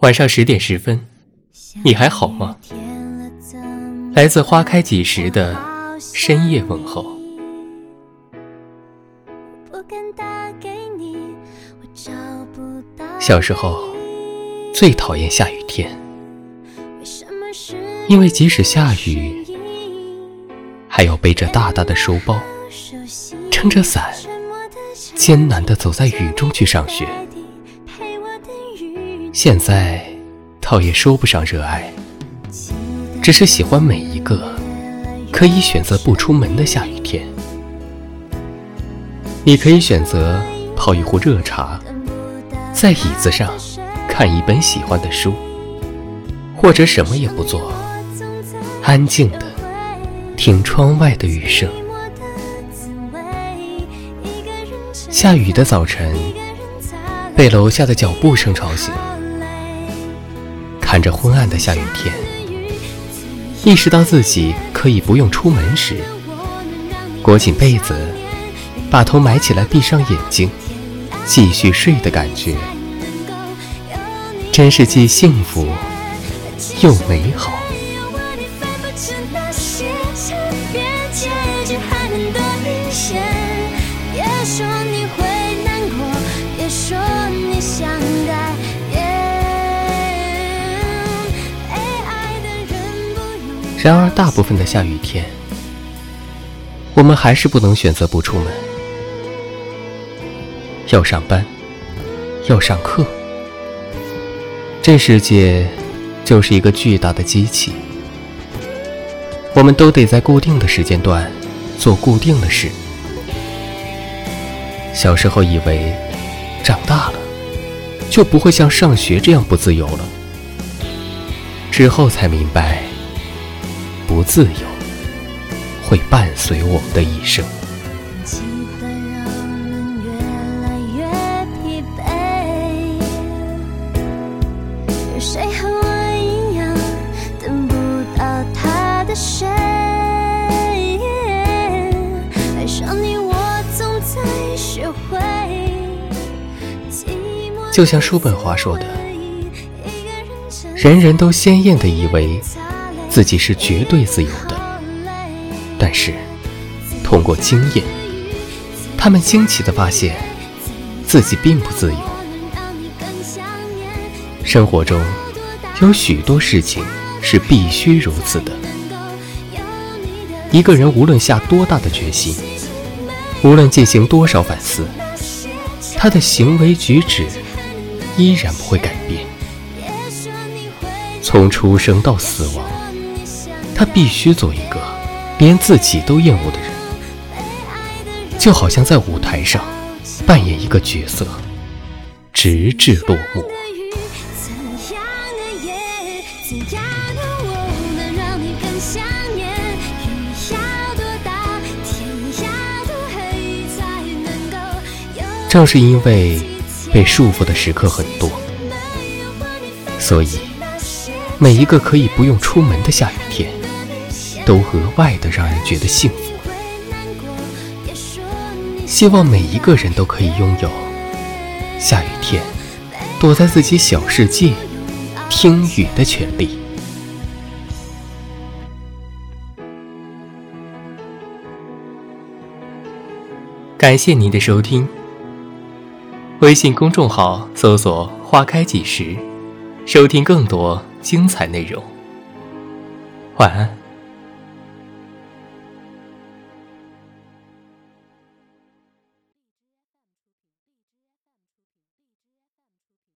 晚上十点十分，你还好吗？来自花开几时的深夜问候。小时候最讨厌下雨天，因为即使下雨，还要背着大大的书包，撑着伞，艰难地走在雨中去上学。现在，倒也说不上热爱，只是喜欢每一个可以选择不出门的下雨天。你可以选择泡一壶热茶，在椅子上看一本喜欢的书，或者什么也不做，安静的听窗外的雨声。下雨的早晨，被楼下的脚步声吵醒。看着昏暗的下雨天，意识到自己可以不用出门时，裹紧被子，把头埋起来，闭上眼睛，继续睡的感觉，真是既幸福又美好。然而，大部分的下雨天，我们还是不能选择不出门。要上班，要上课，这世界就是一个巨大的机器，我们都得在固定的时间段做固定的事。小时候以为，长大了就不会像上学这样不自由了，之后才明白。不自由，会伴随我们的一生。就像叔本华说的：“人人都鲜艳的以为。”自己是绝对自由的，但是通过经验，他们惊奇地发现自己并不自由。生活中有许多事情是必须如此的。一个人无论下多大的决心，无论进行多少反思，他的行为举止依然不会改变。从出生到死亡。他必须做一个连自己都厌恶的人，就好像在舞台上扮演一个角色，直至落幕。正是因为被束缚的时刻很多，所以每一个可以不用出门的下雨天。都额外的让人觉得幸福。希望每一个人都可以拥有下雨天躲在自己小世界听雨的权利。感谢您的收听。微信公众号搜索“花开几时”，收听更多精彩内容。晚安。